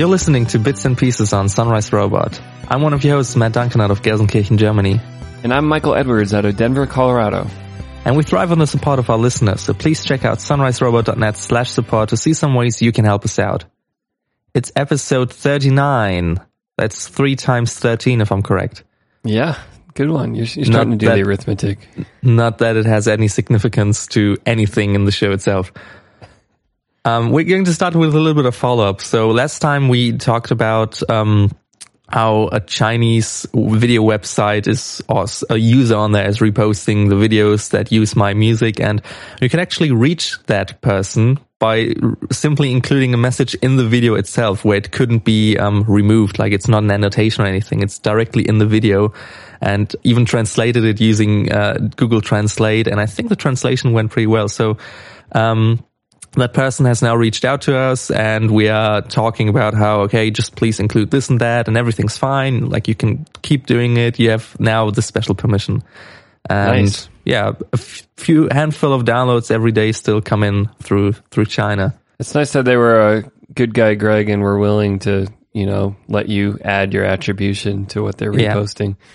You're listening to Bits and Pieces on Sunrise Robot. I'm one of your hosts, Matt Duncan out of Gelsenkirchen, Germany. And I'm Michael Edwards out of Denver, Colorado. And we thrive on the support of our listeners, so please check out sunriserobot.net slash support to see some ways you can help us out. It's episode 39. That's three times 13 if I'm correct. Yeah, good one. You're, you're starting not to do that, the arithmetic. Not that it has any significance to anything in the show itself. Um, we're going to start with a little bit of follow up. So last time we talked about um, how a Chinese video website is, or a user on there is reposting the videos that use my music, and you can actually reach that person by simply including a message in the video itself where it couldn't be um, removed. Like it's not an annotation or anything. It's directly in the video and even translated it using uh, Google Translate. And I think the translation went pretty well. So, um, that person has now reached out to us and we are talking about how, okay, just please include this and that and everything's fine. Like you can keep doing it. You have now the special permission. And nice. yeah, a f- few handful of downloads every day still come in through, through China. It's nice that they were a good guy, Greg, and were willing to, you know, let you add your attribution to what they're reposting. Yeah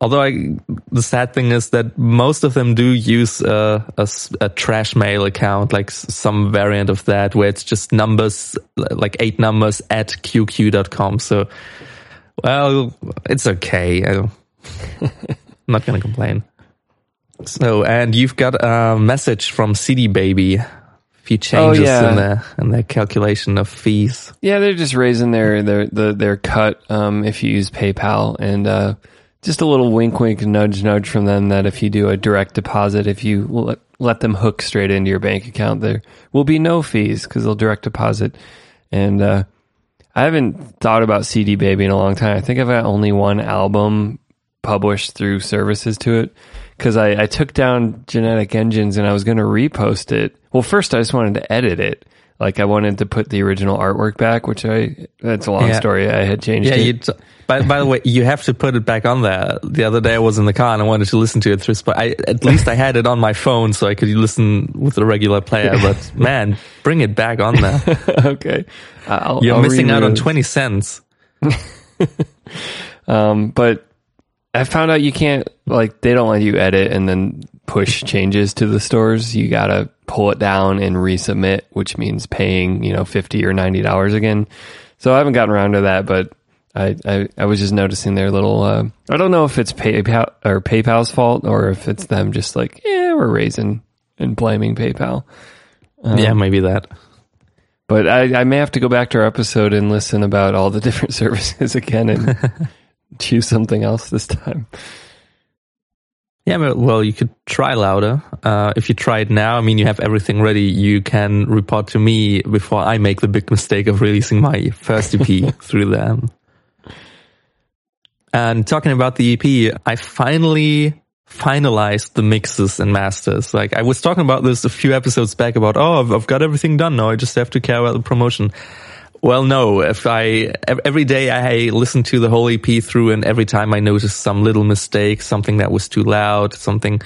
although I, the sad thing is that most of them do use uh, a, a, a, trash mail account, like some variant of that, where it's just numbers, like eight numbers at qq.com. So, well, it's okay. Not going to complain. So, and you've got a message from CD Baby. A few changes oh, yeah. in their in their calculation of fees. Yeah, they're just raising their their their, their cut um, if you use PayPal and. Uh, just a little wink, wink, nudge, nudge from them that if you do a direct deposit, if you let, let them hook straight into your bank account, there will be no fees because they'll direct deposit. And uh, I haven't thought about CD Baby in a long time. I think I've got only one album published through services to it because I, I took down Genetic Engines and I was going to repost it. Well, first I just wanted to edit it like I wanted to put the original artwork back, which I that's a long yeah. story. I had changed. Yeah, it. T- by, by the way, you have to put it back on there. The other day I was in the car and I wanted to listen to it through. I at least I had it on my phone so I could listen with the regular player. But man, bring it back on there. okay, I'll, you're I'll missing out on twenty cents. um, but I found out you can't like they don't let you edit and then push changes to the stores. You gotta pull it down and resubmit, which means paying, you know, 50 or $90 again. So I haven't gotten around to that, but I, I, I was just noticing their little, uh, I don't know if it's PayPal or PayPal's fault or if it's them just like, yeah, we're raising and blaming PayPal. Um, yeah, maybe that. But I, I may have to go back to our episode and listen about all the different services again and choose something else this time. Yeah, well, you could try louder. Uh, if you try it now, I mean, you have everything ready. You can report to me before I make the big mistake of releasing my first EP through them. And talking about the EP, I finally finalized the mixes and masters. Like I was talking about this a few episodes back about, oh, I've, I've got everything done now. I just have to care about the promotion. Well, no. If I every day I listen to the whole EP through, and every time I notice some little mistake, something that was too loud, something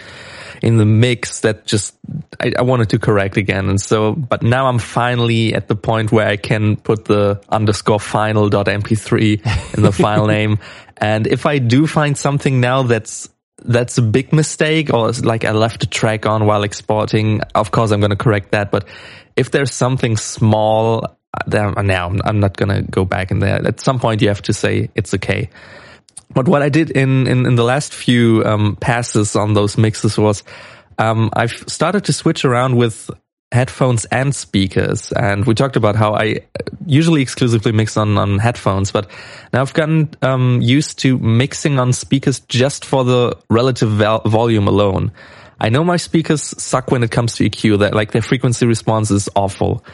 in the mix that just I, I, wanted to correct again. And so, but now I'm finally at the point where I can put the underscore final dot mp3 in the file name. And if I do find something now that's that's a big mistake or like I left a track on while exporting, of course I'm going to correct that. But if there's something small now I'm not gonna go back in there. At some point, you have to say it's okay. But what I did in in, in the last few um, passes on those mixes was um, I've started to switch around with headphones and speakers. And we talked about how I usually exclusively mix on, on headphones, but now I've gotten um, used to mixing on speakers just for the relative volume alone. I know my speakers suck when it comes to EQ, that like their frequency response is awful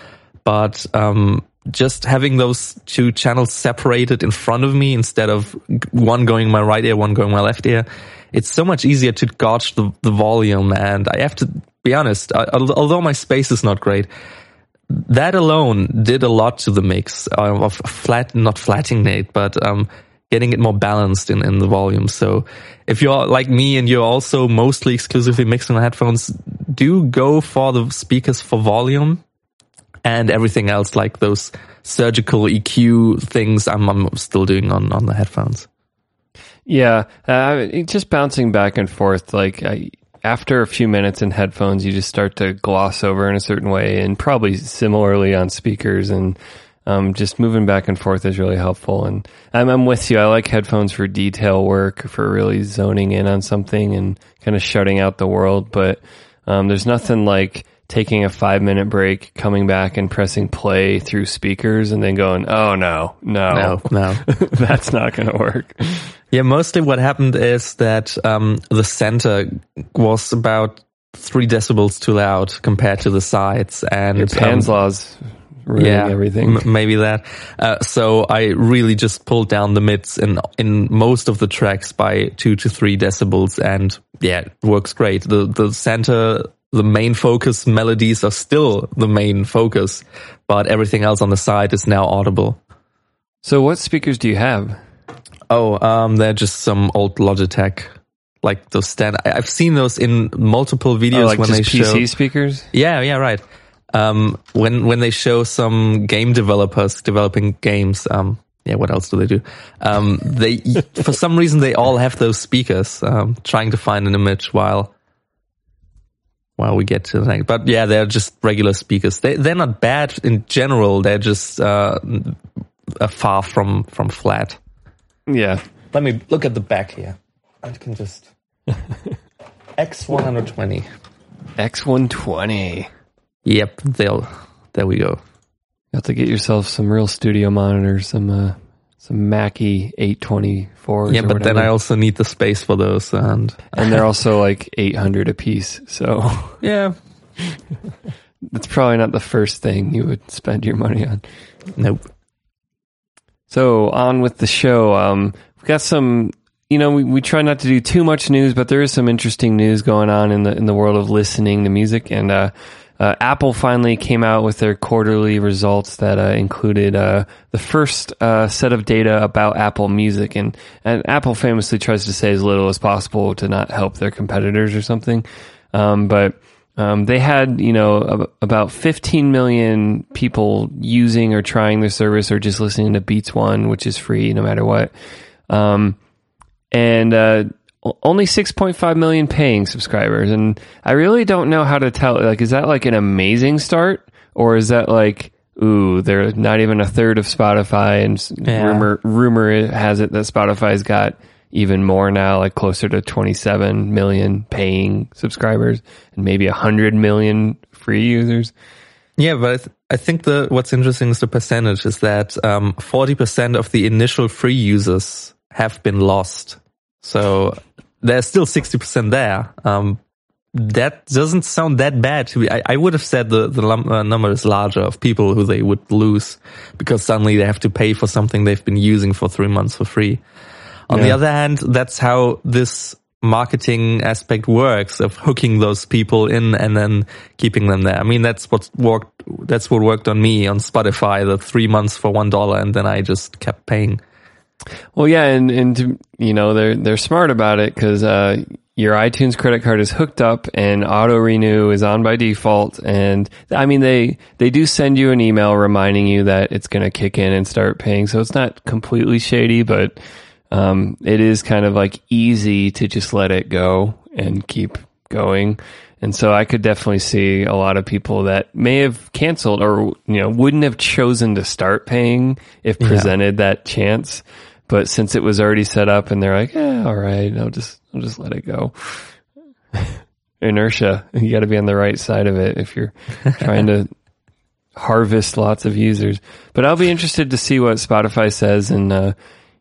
but um, just having those two channels separated in front of me instead of one going my right ear, one going my left ear, it's so much easier to gauge the, the volume. And I have to be honest, I, although my space is not great, that alone did a lot to the mix of flat, not flattening it, but um, getting it more balanced in, in the volume. So if you're like me and you're also mostly exclusively mixing on headphones, do go for the speakers for volume and everything else like those surgical EQ things I'm, I'm still doing on, on the headphones. Yeah, uh, just bouncing back and forth. Like I, after a few minutes in headphones, you just start to gloss over in a certain way, and probably similarly on speakers. And um, just moving back and forth is really helpful. And I'm, I'm with you. I like headphones for detail work, for really zoning in on something and kind of shutting out the world. But um, there's nothing like taking a five minute break, coming back and pressing play through speakers and then going, oh no, no, No, no. that's not going to work. Yeah, mostly what happened is that um, the center was about three decibels too loud compared to the sides, and Your Pan's um, laws ruining everything. m- maybe that. Uh, so I really just pulled down the mids in in most of the tracks by two to three decibels, and yeah, it works great. The the center, the main focus melodies are still the main focus, but everything else on the side is now audible. so what speakers do you have? Oh, um, they're just some old Logitech, like those stand. I, I've seen those in multiple videos Oh, like when they PC show. speakers? Yeah, yeah, right. Um, when when they show some game developers developing games, um, yeah, what else do they do? Um, they for some reason they all have those speakers. Um, trying to find an image while while we get to the next. But yeah, they're just regular speakers. They they're not bad in general. They're just uh, far from from flat. Yeah. Let me look at the back here. I can just X120. X120. Yep, they'll. There we go. You have to get yourself some real studio monitors, some uh, some Mackie 824. Yeah, but then I also need the space for those, and and they're also like 800 a piece. So yeah, that's probably not the first thing you would spend your money on. nope. So on with the show. Um, we've got some. You know, we, we try not to do too much news, but there is some interesting news going on in the in the world of listening to music. And uh, uh, Apple finally came out with their quarterly results that uh, included uh, the first uh, set of data about Apple Music. And and Apple famously tries to say as little as possible to not help their competitors or something. Um, but um, they had, you know, ab- about 15 million people using or trying their service or just listening to Beats One, which is free no matter what. Um, and uh, only 6.5 million paying subscribers. And I really don't know how to tell. Like, is that like an amazing start, or is that like, ooh, they're not even a third of Spotify? And Yeah. rumor rumor has it that Spotify's got even more now, like closer to 27 million paying subscribers and maybe 100 million free users. Yeah, but I, think the what's interesting is the percentage is that um, forty percent of the initial free users have been lost. So there's still sixty percent there. Um, that doesn't sound that bad to me. I, I would have said the the lum- uh, number is larger of people who they would lose because suddenly they have to pay for something they've been using for three months for free. On the other hand, that's how this marketing aspect works of hooking those people in and then keeping them there. I mean, that's what worked. That's what worked on me on Spotify, the three months for one dollar, and then I just kept paying. Well, yeah, and and you know they're they're smart about it because uh, your iTunes credit card is hooked up and auto renew is on by default. And I mean they they do send you an email reminding you that it's going to kick in and start paying. So it's not completely shady, but um, it is kind of like easy to just let it go and keep going. And so I could definitely see a lot of people that may have canceled or you know wouldn't have chosen to start paying if presented that chance. But since it was already set up and they're like, eh, all right, I'll just I'll just let it go. Inertia. You got to be on the right side of it if you're trying to harvest lots of users. But I'll be interested to see what Spotify says and uh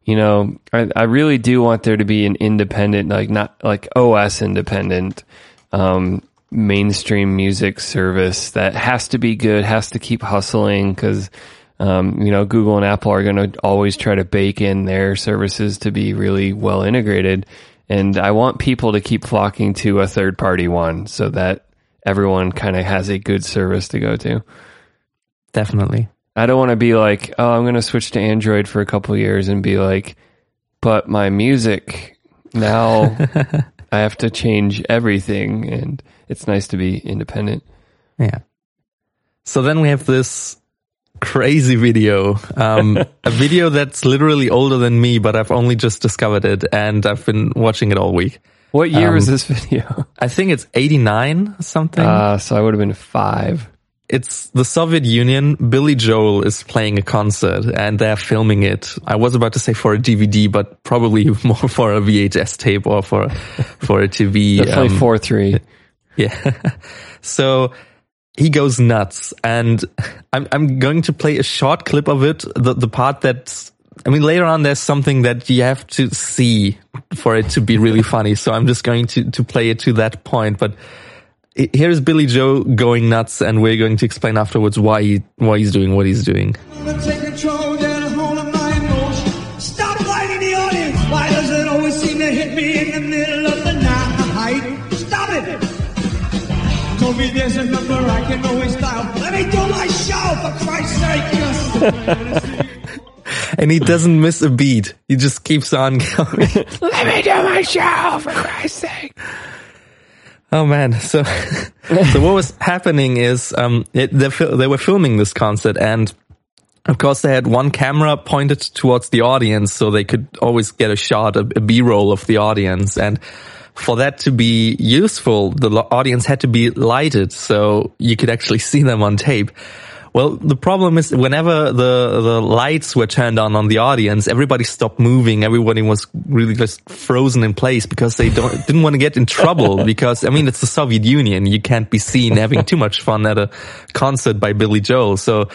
you know, I, I really do want there to be an independent, like not like OS independent, um, mainstream music service that has to be good, has to keep hustling because, um, you know, Google and Apple are going to always try to bake in their services to be really well integrated. And I want people to keep flocking to a third party one so that everyone kind of has a good service to go to. Definitely. I don't want to be like, oh, I'm going to switch to Android for a couple years and be like, but my music now I have to change everything, and it's nice to be independent. Yeah. So then we have this crazy video, um, a video that's literally older than me, but I've only just discovered it and I've been watching it all week. What year Um, was this video? I think it's 89 something. Uh, so I would have been five. it's the Soviet Union. Billy Joel is playing a concert and they're filming it. I was about to say for a DVD, but probably more for a VHS tape or for, for a TV. Definitely um, four three. Yeah. so he goes nuts and I'm, I'm going to play a short clip of it. The, the part that's, I mean, later on, there's something that you have to see for it to be really funny. So I'm just going to, to play it to that point. But here's Billy Joel going nuts and we're going to explain afterwards why he, why he's doing what he's doing. Me there's a number I can always dial. Let me do my show, for Christ's sake. Just a fantasy. And he doesn't miss a beat. He just keeps on going. Let me do my show for Christ's sake. Oh man! So, so what was happening is um, it, they, they were filming this concert, and of course they had one camera pointed towards the audience, so they could always get a shot, a, a B-roll of the audience, and for that to be useful, the audience had to be lighted, so you could actually see them on tape. Well, the problem is whenever the the lights were turned on on the audience, everybody stopped moving. Everybody was really just frozen in place because they don't didn't want to get in trouble. Because I mean, it's the Soviet Union. You can't be seen having too much fun at a concert by Billy Joel. So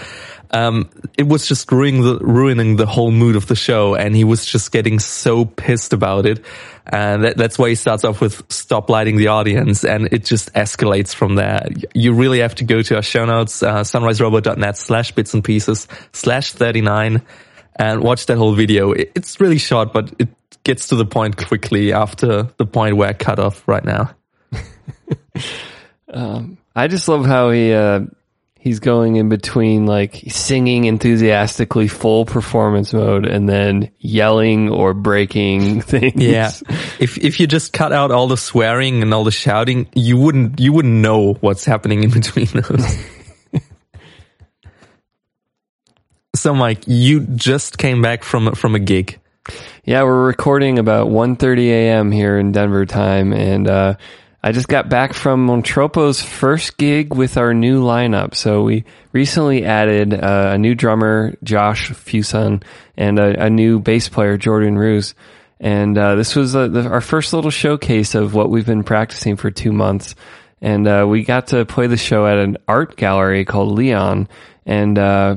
um, it was just ruining the ruining the whole mood of the show, and he was just getting so pissed about it. And that, that's why he starts off with "Stop lighting the audience," and it just escalates from there. You really have to go to our show notes, uh, sunriserobot.net slash bits and pieces slash thirty nine, and watch that whole video. It, it's really short, but it gets to the point quickly after the point where I cut off right now. I just love how he uh, he's going in between like singing enthusiastically full performance mode and then yelling or breaking things. Yeah. if if you just cut out all the swearing and all the shouting, you wouldn't you wouldn't know what's happening in between those. so Mike, you just came back from from a gig. Yeah, we're recording about 1.30 a.m. here in Denver time, and uh, I just got back from Montropo's first gig with our new lineup. So we recently added uh, a new drummer, Josh Fuson, and a, a new bass player, Jordan Roos. And uh, this was uh, the, our first little showcase of what we've been practicing for two months. And uh, we got to play the show at an art gallery called Leon. And uh,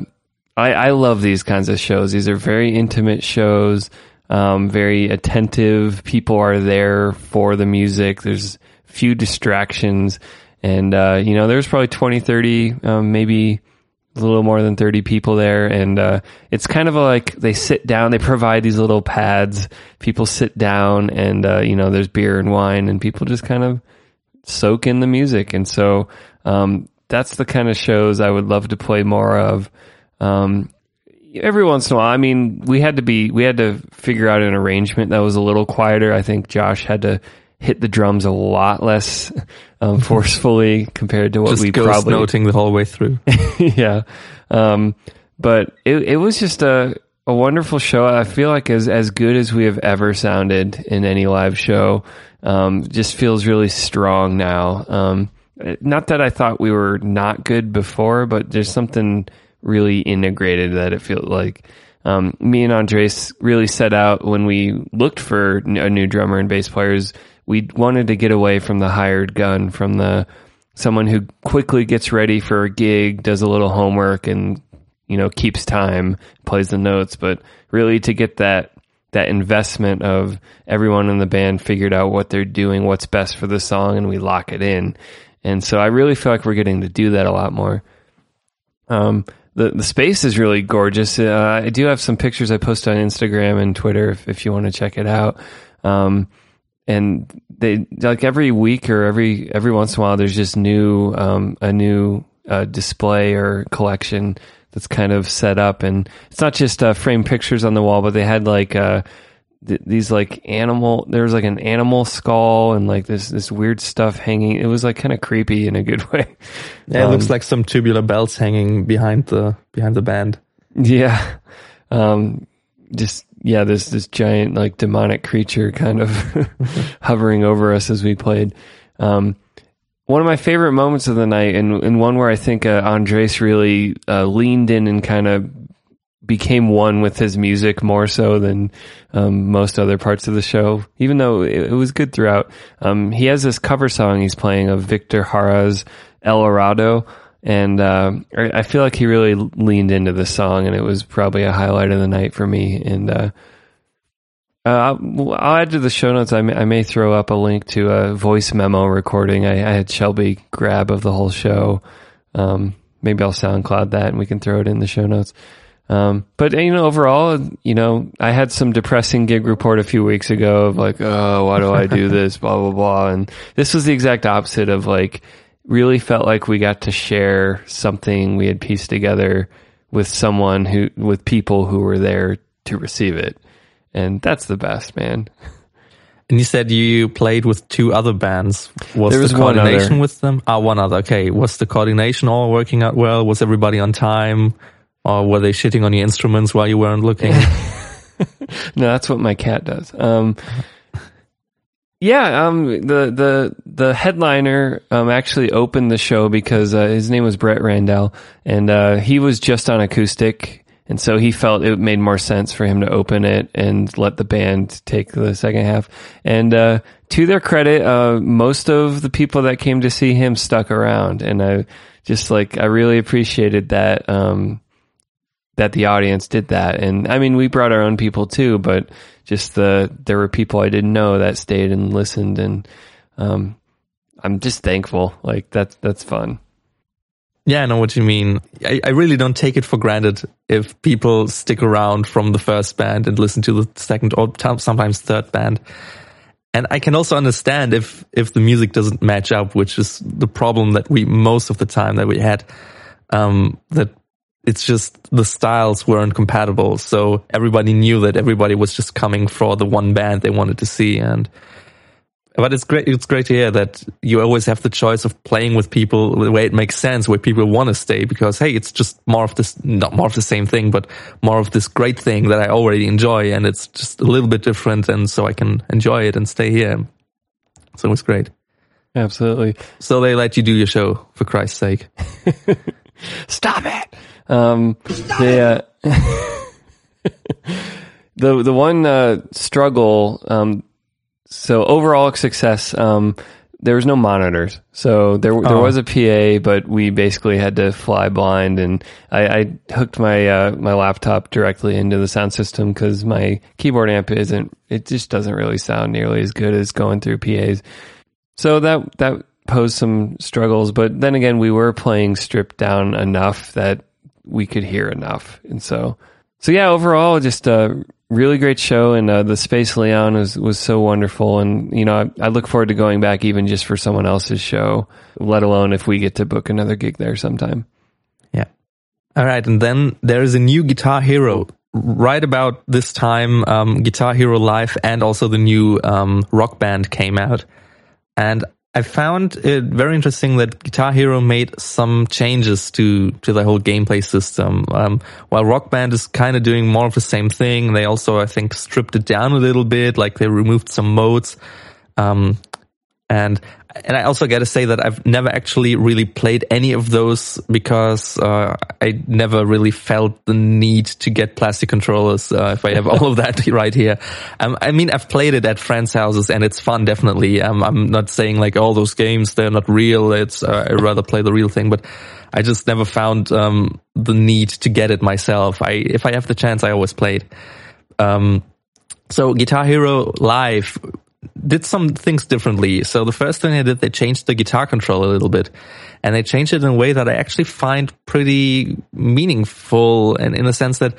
I, I love these kinds of shows. These are very intimate shows, um, very attentive. People are there for the music. There's few distractions. And, uh, you know, there's probably 20, 30, um, maybe a little more than 30 people there. And, uh, it's kind of like they sit down, they provide these little pads. People sit down and, uh, you know, there's beer and wine and people just kind of soak in the music. And so, um, that's the kind of shows I would love to play more of. Um, every once in a while, I mean, we had to be, we had to figure out an arrangement that was a little quieter. I think Josh had to hit the drums a lot less um, forcefully compared to what Just we ghost probably noting the whole way through. yeah. Um, but it, it was just a, a wonderful show. I feel like as, as good as we have ever sounded in any live show, um, just feels really strong now. Um, not that I thought we were not good before, but there's something really integrated that it feels like. Um, me and Andres really set out when we looked for a new drummer and bass players. We wanted to get away from the hired gun, from the someone who quickly gets ready for a gig, does a little homework, and you know keeps time, plays the notes. But really, to get that that investment of everyone in the band figured out what they're doing, what's best for the song, and we lock it in. And so I really feel like we're getting to do that a lot more. Um, the the space is really gorgeous. Uh, I do have some pictures I post on Instagram and Twitter if, if you want to check it out. Um, and they like every week or every every once in a while, there's just new um, a new uh, display or collection that's kind of set up, and it's not just uh, framed pictures on the wall, but they had like uh, th- these like animal. There was like an animal skull and like this this weird stuff hanging. It was like kind of creepy in a good way. Yeah, it Um, looks like some tubular bells hanging behind the behind the band. Yeah. Um, just, yeah, this, this giant, like, demonic creature kind of hovering over us as we played. Um, one of my favorite moments of the night, and, and one where I think uh, Andres really uh, leaned in and kind of became one with his music more so than um, most other parts of the show, even though it, it was good throughout. Um, he has this cover song he's playing of Victor Jara's El Dorado. And uh, I I feel like he really leaned into this song, and it was probably a highlight of the night for me. And uh, uh, I'll, I'll add to the show notes. I may, I may throw up a link to a voice memo recording. I, I had Shelby grab of the whole show. Um, maybe I'll SoundCloud that, and we can throw it in the show notes. Um, but you know, overall, you know, I had some depressing gig report a few weeks ago of like, oh, why do I do this? blah blah blah. And this was the exact opposite of like, really felt like we got to share something we had pieced together with someone who, with people who were there to receive it, and that's the best, man. And you said you played with two other bands. Was, There was the coordination other. with them? Ah, one other. Okay. Was the coordination all working out well? Was everybody on time? Or were they shitting on your instruments while you weren't looking? No, that's what my cat does. Um, yeah, um, the the the headliner um, actually opened the show because uh, his name was Brett Randall, and uh, he was just on acoustic, and so he felt it made more sense for him to open it and let the band take the second half. And uh, to their credit, uh, most of the people that came to see him stuck around, and I just like I really appreciated that. Um, that the audience did that. And I mean, we brought our own people too, but just the, there were people I didn't know that stayed and listened. And, um, I'm just thankful. Like that's, that's fun. yeah, I know what you mean. I, I really don't take it for granted if people stick around from the first band and listen to the second or sometimes third band. And I can also understand if, if the music doesn't match up, which is the problem that we, most of the time that we had, um, that it's just the styles weren't compatible. So everybody knew that everybody was just coming for the one band they wanted to see. And, but it's great. It's great to hear that you always have the choice of playing with people the way it makes sense, where people want to stay because, hey, it's just more of this, not more of the same thing, but more of this great thing that I already enjoy. And it's just a little bit different. And so I can enjoy it and stay here. So it's great. Absolutely. So they let you do your show for Christ's sake. Stop it. Um, the, uh, the, the one, uh, struggle, um, so overall success, um, there was no monitors. So there, there Oh. was a PA, but we basically had to fly blind and I, I hooked my, uh, my laptop directly into the sound system because my keyboard amp isn't, it just doesn't really sound nearly as good as going through PAs. So that, that posed some struggles, but then again, we were playing stripped down enough that we could hear enough. And so, so yeah, overall, just a really great show. And uh, the Space Leon was, was so wonderful. And, you know, I, I look forward to going back even just for someone else's show, let alone if we get to book another gig there sometime. Yeah. All right. And then there is a new Guitar Hero. Right about this time, um, Guitar Hero Live and also the new um, rock band came out. And I found it very interesting that Guitar Hero made some changes to, to the whole gameplay system. Um, while Rock Band is kind of doing more of the same thing, they also, I think, stripped it down a little bit, like they removed some modes. Um, and and I also got to say that I've never actually really played any of those because uh, I never really felt the need to get plastic controllers. Uh, if I have all of that right here, um, I mean I've played it at friends' houses and it's fun, definitely. Um, I'm not saying like all those games they're not real. It's uh, I'd rather play the real thing, but I just never found um, the need to get it myself. I if I have the chance, I always played. Um, so Guitar Hero Live did some things differently. So the first thing they did, they changed the guitar control a little bit. And they changed it in a way that I actually find pretty meaningful and in a sense that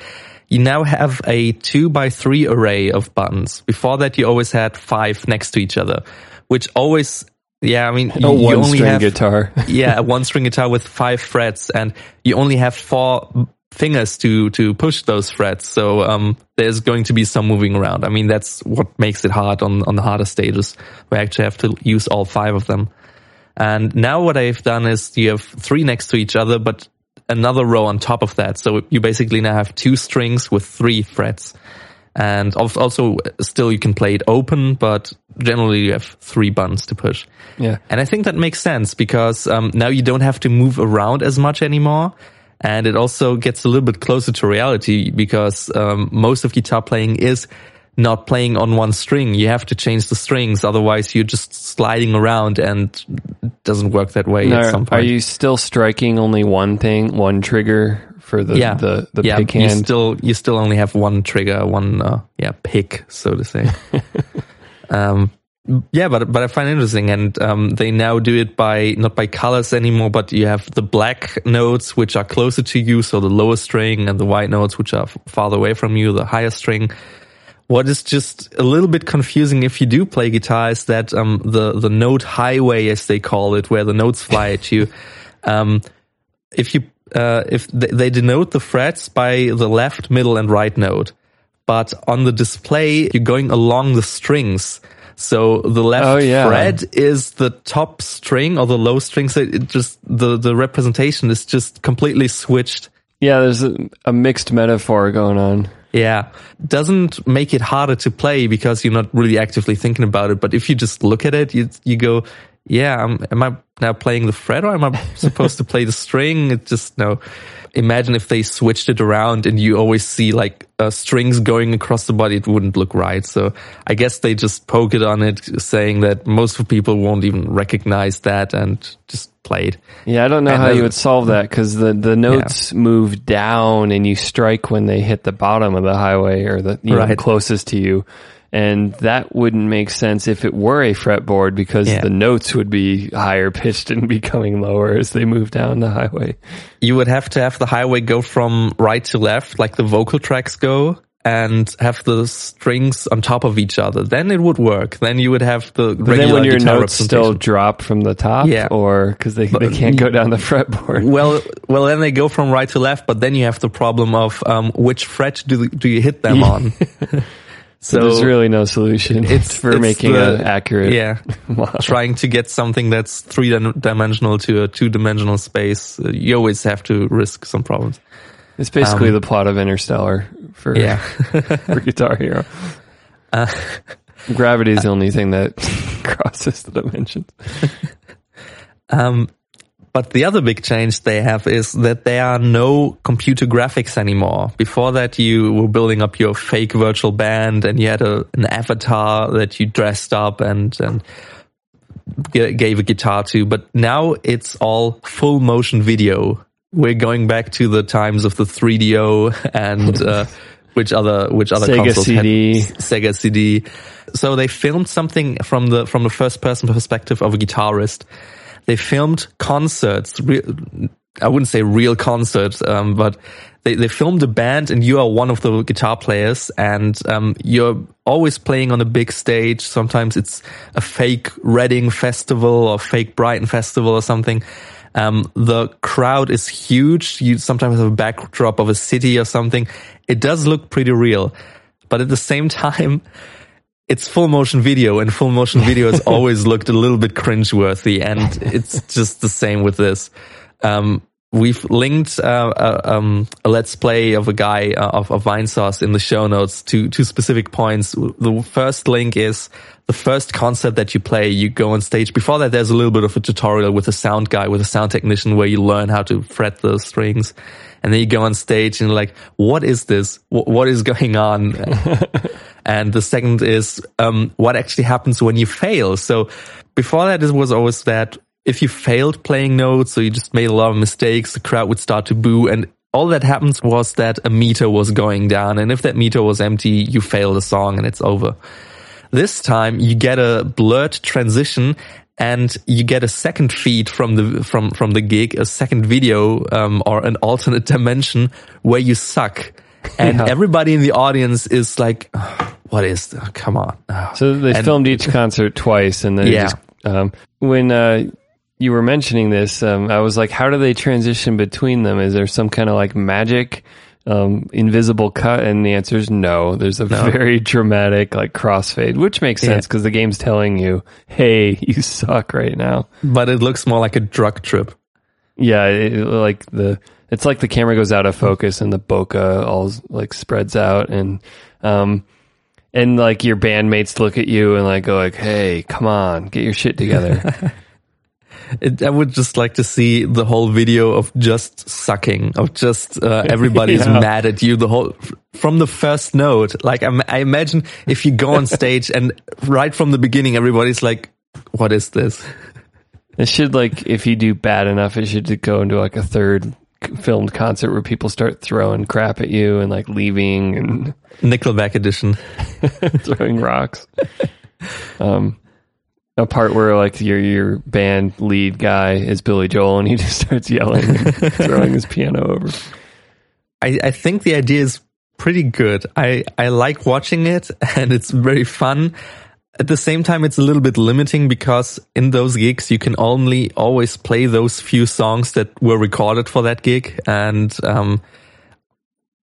you now have a two by three array of buttons. Before that, you always had five next to each other, which always, yeah, I mean, you, A you one only string have, guitar. yeah, a one string guitar with five frets and you only have four fingers to to push those frets. So um, there's going to be some moving around. I mean, that's what makes it hard on on the harder stages. We actually have to use all five of them. And now what I've done is you have three next to each other, but another row on top of that. So you basically now have two strings with three frets. And also still you can play it open, but generally you have three buttons to push. Yeah. And I think that makes sense because um, now you don't have to move around as much anymore. And it also gets a little bit closer to reality because um, most of guitar playing is not playing on one string. You have to change the strings. Otherwise you're just sliding around and it doesn't work that way Now, at some are you still striking only one thing, one trigger for the yeah. the, the yeah, pick you hand? still, you still only have one trigger, one, uh, yeah, pick, so to say. um, yeah, but but I find it interesting, and um, they now do it by not by colors anymore, but you have the black notes which are closer to you, so the lower string, and the white notes which are f- farther away from you, the higher string. What is just a little bit confusing if you do play guitar is that um, the the note highway, as they call it, where the notes fly at you. Um, if you uh, if they, they denote the frets by the left, middle, and right note, but on the display you're going along the strings. So the left Oh, yeah. fret is the top string or the low string. So it just the the representation is just completely switched. yeah, there's a, a mixed metaphor going on. Yeah, doesn't make it harder to play because you're not really actively thinking about it. But if you just look at it, you you go, yeah, am am I now playing the fret or am I supposed to play the string? It just no. Imagine if they switched it around and you always see like uh, strings going across the body, it wouldn't look right. So I guess they just poke it on it, saying that most of people won't even recognize that and just play it. Yeah, I don't know And how the- you would solve that because the, the notes move down and you strike when they hit the bottom of the highway or the you know, closest to you. And that wouldn't make sense if it were a fretboard because Yeah. the notes would be higher pitched and becoming lower as they move down the highway. you would have to have the highway go from right to left, like the vocal tracks go, and have the strings on top of each other. Then it would work. Then you would have the But regular then when your notes still drop from the top Yeah. or because they, they can't go down the fretboard. Well, well, then they go from right to left, but then you have the problem of um, which fret do do you hit them on? So there's really no solution it's for it's making the- an accurate Yeah, model. trying to get something that's three dimensional to a two dimensional space, uh, you always have to risk some problems. It's basically the plot of Interstellar for, Um, Yeah. for Guitar Hero. Gravity is the only thing that crosses the dimensions. Um, but the other big change they have is that there are no computer graphics anymore. Before that, you were building up your fake virtual band and you had a, an avatar that you dressed up and, and gave a guitar to. But now it's all full motion video. We're going back to the times of the 3DO and, uh, which other, which other Sega consoles had CD. Sega CD. So they filmed something from the from the first person perspective of a guitarist. They filmed concerts. Re- I wouldn't say real concerts, um, but they, they filmed a band, and you are one of the guitar players, and um, you're always playing on a big stage. Sometimes it's a fake Reading festival or fake Brighton festival or something. Um, the crowd is huge. You sometimes have a backdrop of a city or something. It does look pretty real, but at the same time, it's full motion video and full motion video has always looked a little bit cringeworthy and it's just the same with this. Um, we've linked uh, uh, um, a let's play of a guy uh, of, of Vinesauce in the show notes to two specific points. The first link is the first concert that you play. You go on stage. Before that, there's a little bit of a tutorial with a sound guy, with a sound technician, where you learn how to fret the strings. And then you go on stage and you're like, what is this? Wh- what is going on? And the second is um, what actually happens when you fail. So before that, it was always that if you failed playing notes, so you just made a lot of mistakes, the crowd would start to boo. And all that happens was that a meter was going down. And if that meter was empty, you fail the song and it's over. This time you get a blurred transition and you get a second feed from the from from the gig, a second video um, or an alternate dimension where you suck, and Yeah. everybody in the audience is like, "Oh, "What is? Oh, come on!" Oh. So they And- filmed each concert twice, and then Yeah. just, um, when uh, you were mentioning this, um, I was like, how do they transition between them? Is there some kind of like magic, um, invisible cut? And the answer is no. There's a very dramatic like crossfade, which makes sense because the game's telling you, hey, you suck right now. But it looks more like a drug trip. Yeah, it, like the it's like the camera goes out of focus and the bokeh all like spreads out and um and like your bandmates look at you and like go like, "Hey, come on, get your shit together." It, I would just like to see the whole video of just sucking, of just uh, everybody's Yeah. mad at you. The whole from the first note. Like I, I imagine if you go on stage and right from the beginning, everybody's like, "What is this?" it should like if you do bad enough, it should go into like a third filmed concert where people start throwing crap at you and like leaving and Nickelback edition. throwing rocks. Um, a part where like your your band lead guy is Billy Joel and he just starts yelling, throwing his piano over. I, I think the idea is pretty good. I, I like watching it and it's very fun. At the same time, it's a little bit limiting because in those gigs, you can only always play those few songs that were recorded for that gig. And, um,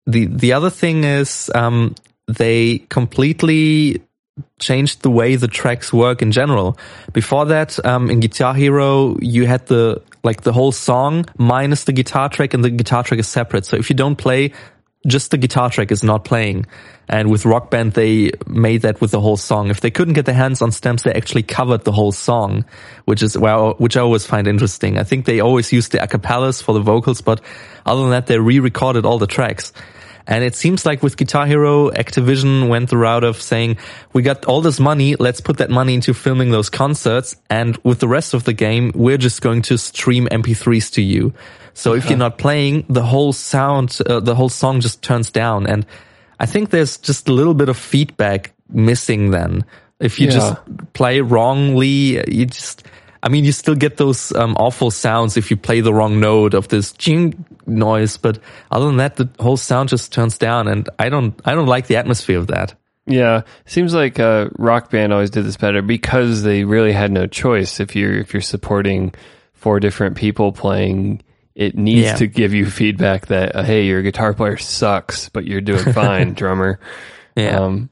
the, the other thing is, um, they completely changed the way the tracks work in general. Before that, um, in Guitar Hero, you had the like the whole song minus the guitar track, and the guitar track is separate. So if you don't play, just the guitar track is not playing. And with Rock Band, they made that with the whole song. If they couldn't get their hands on stems, they actually covered the whole song, which is well, which I always find interesting. I think they always used the acapellas for the vocals, but other than that, they re-recorded all the tracks. And it seems like with Guitar Hero, Activision went the route of saying, we got all this money, let's put that money into filming those concerts. And with the rest of the game, we're just going to stream MP3s to you. So if you're not playing, the whole sound, uh, the whole song just turns down. And I think there's just a little bit of feedback missing then. If you Yeah. just play wrongly, you just, I mean, you still get those um, awful sounds if you play the wrong note of this ching noise, but other than that, the whole sound just turns down, and I don't, I don't like the atmosphere of that. Yeah, seems like uh, Rock Band always did this better because they really had no choice. If you're if you're supporting four different people playing, it needs Yeah. to give you feedback that uh, hey, your guitar player sucks, but you're doing fine, drummer. Yeah, Um,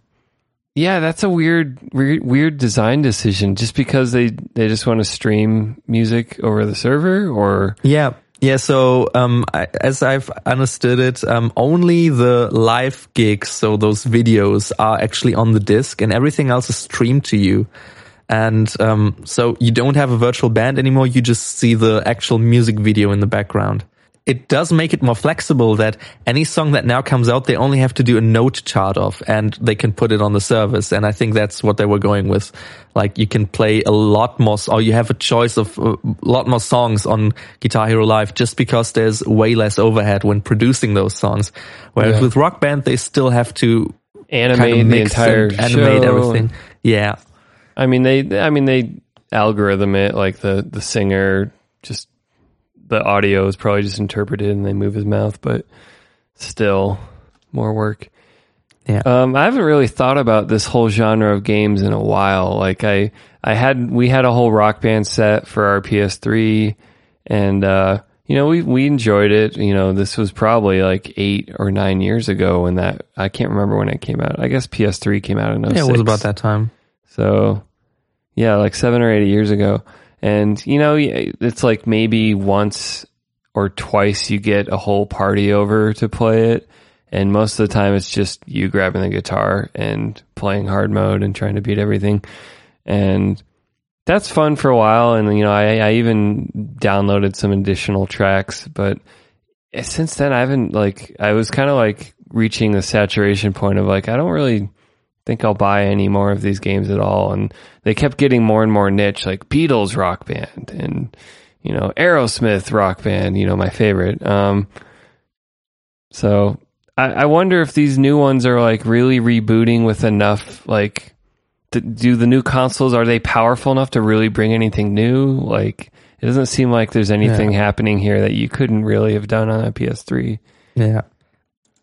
yeah, that's a weird, weird, weird design decision. Just because they they just want to stream music over the server, or yeah, yeah. So, um, I, as I've understood it, um, only the live gigs, so those videos, are actually on the disc, and everything else is streamed to you. And um, so you don't have a virtual band anymore. You just see the actual music video in the background. It does make it more flexible that any song that now comes out, they only have to do a note chart of and they can put it on the service. And I think that's what they were going with. Like you can play a lot more, or you have a choice of a lot more songs on Guitar Hero Live just because there's way less overhead when producing those songs. Whereas Yeah. with Rock Band, they still have to animate kind of the entire and animate show. everything. Yeah. I mean they I mean they algorithm it like the the singer just the audio is probably just interpreted and they move his mouth, but still more work. Yeah. Um, I haven't really thought about this whole genre of games in a while. Like I, I had, we had a whole rock band set for our PS3 and, uh, you know, we, we enjoyed it. You know, this was probably like eight or nine years ago when that, I can't remember when it came out. I guess PS3 came out in 06. Yeah, it was about that time. So, yeah, like seven or eight years ago. And, you know, it's like maybe once or twice you get a whole party over to play it. And most of the time it's just you grabbing the guitar and playing hard mode and trying to beat everything. And that's fun for a while. And, you know, I, I even downloaded some additional tracks. But since then, I haven't, like, I was kind of like reaching the saturation point of like, I don't really think I'll buy any more of these games at all. And they kept getting more and more niche, like Beatles rock band and, you know, Aerosmith rock band, you know, my favorite. Um, so I, I wonder if these new ones are like really rebooting with enough, like, th- do the new consoles, are they powerful enough to really bring anything new? Like, it doesn't seem like there's anything happening here that you couldn't really have done on a PS3. Yeah.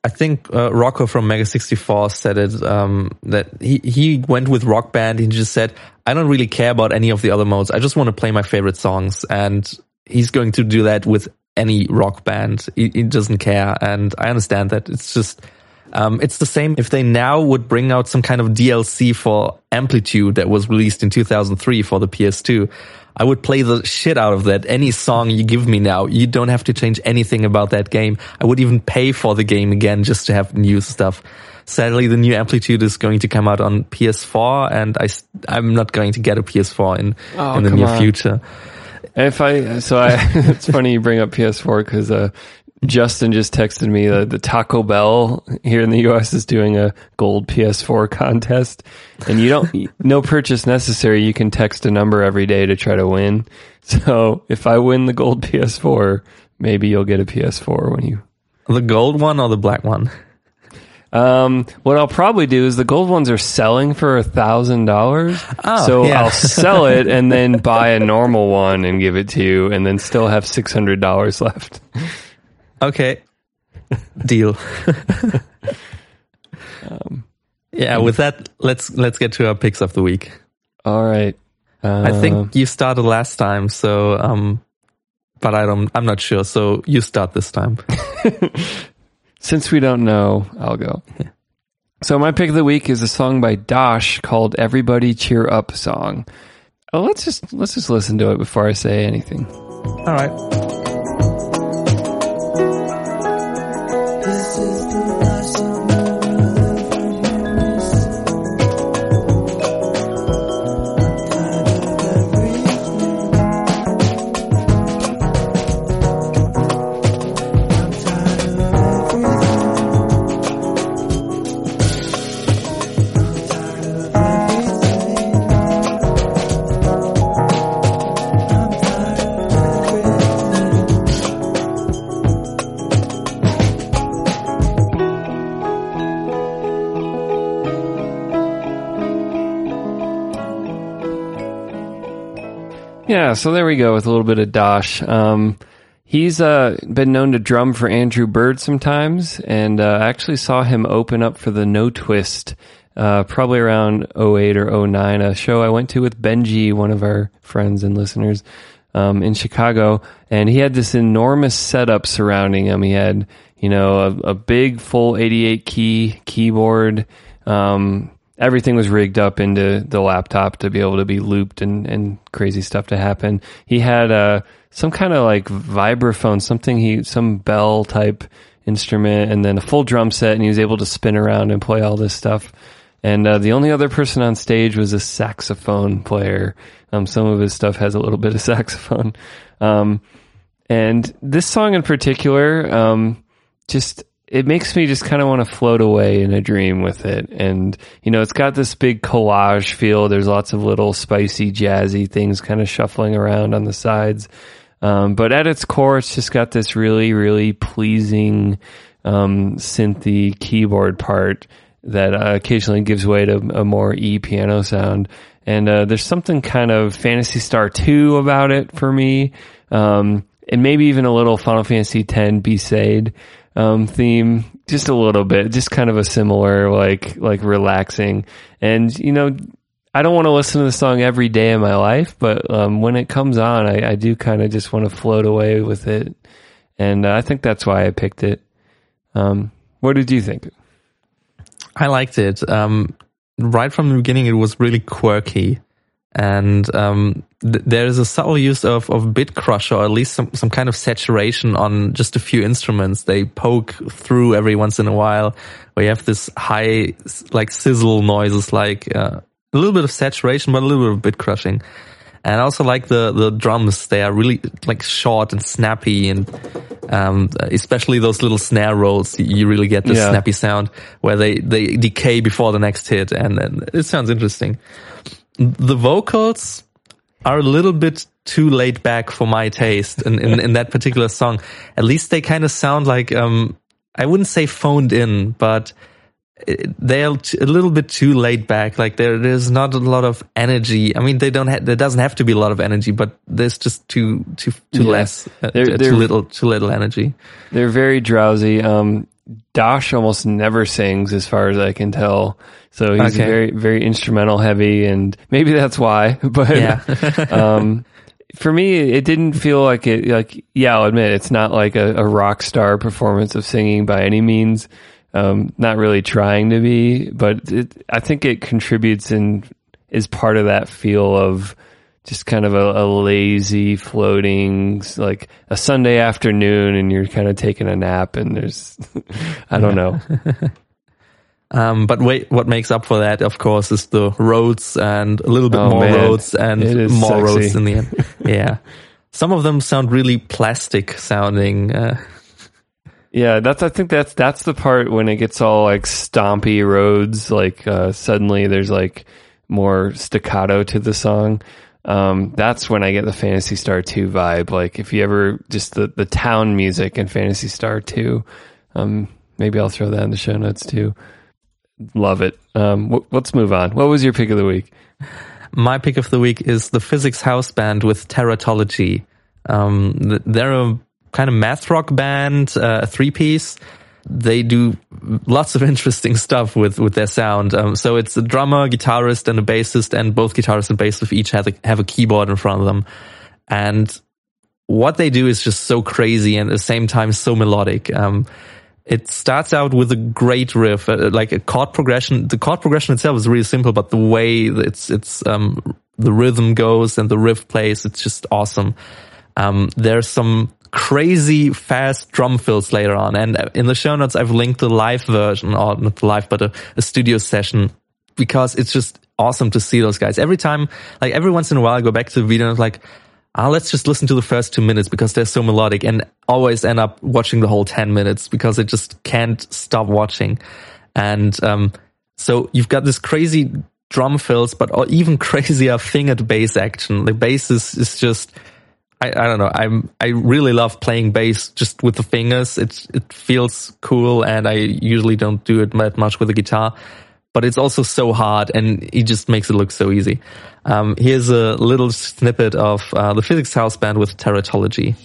I think uh, Rocco from Mega 64 said it um, that he, he went with Rock Band. He just said, I don't really care about any of the other modes. I just want to play my favorite songs. And he's going to do that with any rock band. He, he doesn't care. And I understand that. It's just, um, it's the same if they now would bring out some kind of DLC for Amplitude that was released in 2003 for the PS2. I would play the shit out of that. Any song you give me now, you don't have to change anything about that game. I would even pay for the game again just to have new stuff. Sadly, the new Amplitude is going to come out on PS4 and I, I'm not going to get a PS4 in, Oh, in the near on. future. If I so I it's funny you bring up PS4 because uh, Justin just texted me that the Taco Bell here in the US is doing a gold PS4 contest, and you don't no purchase necessary. You can text a number every day to try to win. So if I win the gold PS4, maybe you'll get a PS4 when you. The gold one or the black one? Um, what I'll probably do is the gold ones are selling for a thousand dollars. Oh, So yeah. I'll sell it and then buy a normal one and give it to you and then still have six hundred dollars left. Okay. Deal. yeah, with that, let's let's get to our picks of the week. All right. Uh, I think you started last time, so um but I don't I'm not sure. So you start this time. since we don't know, I'll go. So my pick of the week is a song by Dosh called "Everybody Cheer Up" song. Oh, let's just let's just listen to it before I say anything. All right. Yeah, so there we go with a little bit of Dosh. Um, he's uh, been known to drum for Andrew Bird sometimes, and uh, I actually saw him open up for the No Twist uh, probably around 08 or 09, a show I went to with Benji, one of our friends and listeners um, in Chicago. And he had this enormous setup surrounding him. He had, you know, a, a big full 88 key keyboard. Um, everything was rigged up into the laptop to be able to be looped and, and crazy stuff to happen. He had uh, some kind of like vibraphone, something he, some bell type instrument, and then a full drum set, and he was able to spin around and play all this stuff. And uh, the only other person on stage was a saxophone player. Um, some of his stuff has a little bit of saxophone. Um, and this song in particular, um, just it makes me just kind of want to float away in a dream with it. And you know, it's got this big collage feel. There's lots of little spicy, jazzy things kind of shuffling around on the sides. Um, but at its core, it's just got this really, really pleasing um, synthy keyboard part that uh, occasionally gives way to a more E piano sound. And uh, there's something kind of Phantasy Star 2 about it for me. Um, and maybe even a little Final Fantasy X Besaid um, theme, just a little bit, just kind of a similar, like, like relaxing. And, you know, I don't want to listen to the song every day of my life, but um, when it comes on, I, I do kind of just want to float away with it. And uh, I think that's why I picked it. Um, what did you think? I liked it. Um, right from the beginning, it was really quirky, and um, th- there is a subtle use of of bit crusher, or at least some some kind of saturation on just a few instruments. They poke through every once in a while, where you have this high like sizzle noises, like uh, a little bit of saturation, but a little bit of bit crushing. And I also like the the drums. They are really like short and snappy, and um, especially those little snare rolls. You really get the Yeah. snappy sound where they they decay before the next hit, and, and it sounds interesting. The vocals are a little bit too laid back for my taste in, in, in that particular song. At least they kind of sound like um, I wouldn't say phoned in, but they're a little bit too laid back. Like there, there's not a lot of energy. I mean, they don't. Ha- there doesn't have to be a lot of energy, but there's just too too too Yeah. less, uh, They're- too they're- little too little energy. They're very drowsy. Um, Dosh almost never sings, as far as I can tell. So he's Okay. very very instrumental heavy, and maybe that's why. But Yeah. um, for me, it didn't feel like it. Like, yeah, I'll admit it's not like a, a rock star performance of singing by any means. Um, not really trying to be, but it, I think it contributes and is part of that feel of just kind of a, a lazy floating, like a Sunday afternoon, and you're kind of taking a nap, and there's, I don't know. Um, but wait, what makes up for that, of course, is the Rhodes and a little bit Oh, more man. Rhodes and more sexy. Rhodes in the end. yeah. Some of them sound really plastic sounding. Uh, Yeah, that's. I think that's that's the part when it gets all like stompy Rhodes. Like uh, suddenly there's like more staccato to the song. Um, that's when I get the Phantasy Star Two vibe. Like if you ever just the the town music in Phantasy Star Two. Um, maybe I'll throw that in the show notes too. Love it. Um, w- let's move on. What was your pick of the week? my pick of the week is the Physics House Band with Teratology. Um, th- they're a kind of math rock band, uh, a three piece. They do lots of interesting stuff with, with their sound. Um, so it's a drummer, guitarist, and a bassist, and both guitarists and bassists each have a, have a keyboard in front of them. And what they do is just so crazy and at the same time so melodic. Um, it starts out with a great riff, uh, like a chord progression. The chord progression itself is really simple, but the way it's it's um, the rhythm goes and the riff plays, it's just awesome. Um, there's some crazy fast drum fills later on, and in the show notes I've linked the live version, or not live, but a, a studio session because it's just awesome to see those guys. Every time, like every once in a while, I go back to the video and like, ah, let's just listen to the first two minutes because they're so melodic and always end up watching the whole 10 minutes because it just can't stop watching. And, um, so you've got this crazy drum fills, but even crazier fingered bass action. The bass is, is just, I, I don't know. I'm I really love playing bass just with the fingers. It it feels cool, and I usually don't do it that much with the guitar. But it's also so hard, and he just makes it look so easy. Um, here's a little snippet of uh, the Physics House Band with Teratology.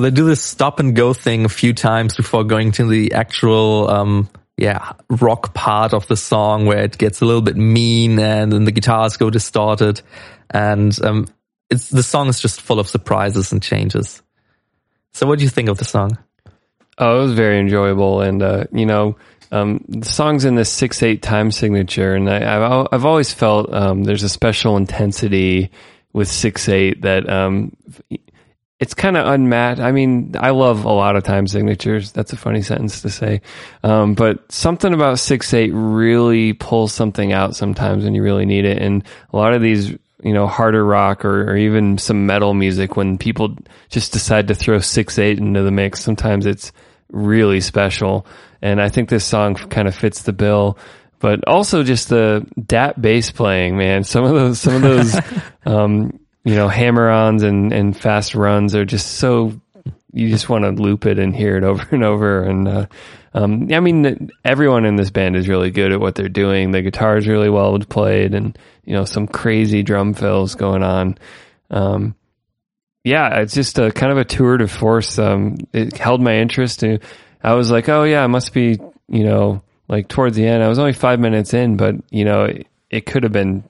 So they do this stop and go thing a few times before going to the actual, um, yeah, rock part of the song where it gets a little bit mean and then the guitars go distorted. And, um, it's, the song is just full of surprises and changes. So what do you think of the song? Oh, it was very enjoyable, and uh, you know, um, the song's in this six eight time signature, and I, I've I've always felt um, there's a special intensity with six eight that um, it's kind of unmatched. I mean, I love a lot of time signatures. That's a funny sentence to say, um, but something about six eight really pulls something out sometimes when you really need it, and a lot of these you know, harder rock or, or even some metal music, when people just decide to throw six eight into the mix, sometimes it's really special. And I think this song kind of fits the bill. But also just the DAT bass playing, man. Some of those, some of those, um, you know, hammer-ons and, and fast runs are just so you just want to loop it and hear it over and over. And uh, um, I mean, everyone in this band is really good at what they're doing. The guitar is really well played, and you know, some crazy drum fills going on. Um, yeah, it's just a kind of a tour de force. Um, it held my interest. And I was like, oh yeah, it must be you know like towards the end. I was only five minutes in, but you know, it, it could have been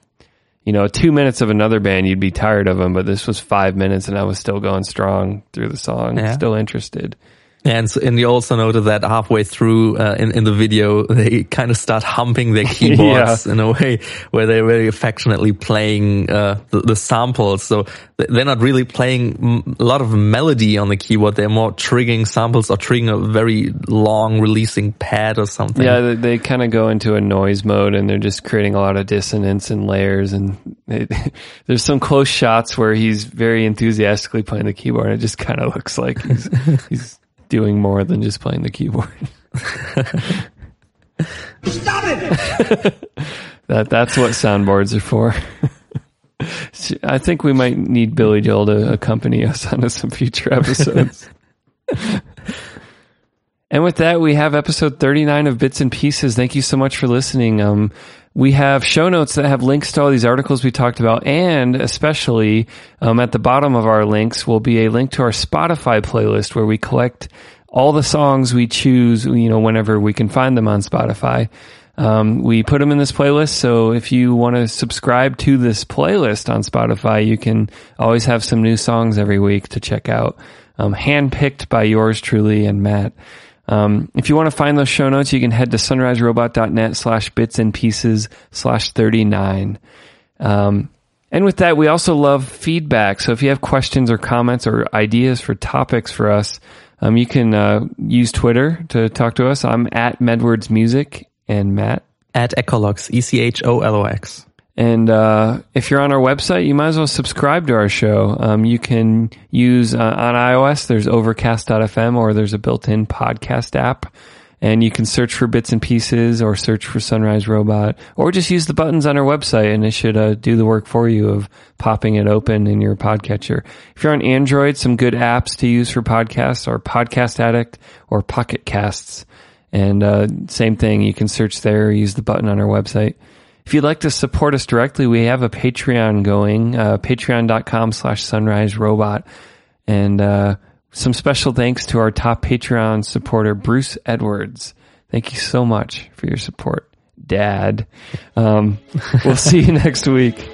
you know, two minutes of another band, you'd be tired of them, but this was five minutes and I was still going strong through the song, Yeah. still interested. And, so, and you also noted that halfway through uh, in, in the video, they kind of start humping their keyboards in a way where they're very affectionately playing uh, the, the samples. So they're not really playing a lot of melody on the keyboard. They're more triggering samples or triggering a very long releasing pad or something. Yeah, they, they kind of go into a noise mode and they're just creating a lot of dissonance and layers. And it, there's some close shots where he's very enthusiastically playing the keyboard. It just kind of looks like he's, he's doing more than just playing the keyboard. Stop it! That that's what soundboards are for. I think we might need Billy Joel to accompany us on some future episodes. and with that, we have episode 39 of Bits and Pieces. Thank you so much for listening. Um, we have show notes that have links to all these articles we talked about, and especially um, at the bottom of our links will be a link to our Spotify playlist where we collect all the songs we choose, you know, whenever we can find them on Spotify. Um, we put them in this playlist, so if you want to subscribe to this playlist on Spotify, you can always have some new songs every week to check out. Um, handpicked by yours truly and Matt. Um, if you want to find those show notes, you can head to sunriserobot.net slash bits and pieces slash 39. Um, and with that, we also love feedback. So if you have questions or comments or ideas for topics for us, um, you can uh, use Twitter to talk to us. I'm at Medwards Music and Matt. At Echolox, E C H O L O X. And uh, if you're on our website, you might as well subscribe to our show. Um, you can use uh, on iOS, there's overcast.fm or there's a built in podcast app. And you can search for bits and pieces or search for Sunrise Robot or just use the buttons on our website and it should uh, do the work for you of popping it open in your podcatcher. If you're on Android, some good apps to use for podcasts are Podcast Addict or Pocket Casts. And uh, same thing, you can search there, use the button on our website. If you'd like to support us directly, we have a Patreon going, uh, patreon.com slash sunrise robot. And uh, some special thanks to our top Patreon supporter, Bruce Edwards. Thank you so much for your support, Dad. Um, we'll see you next week.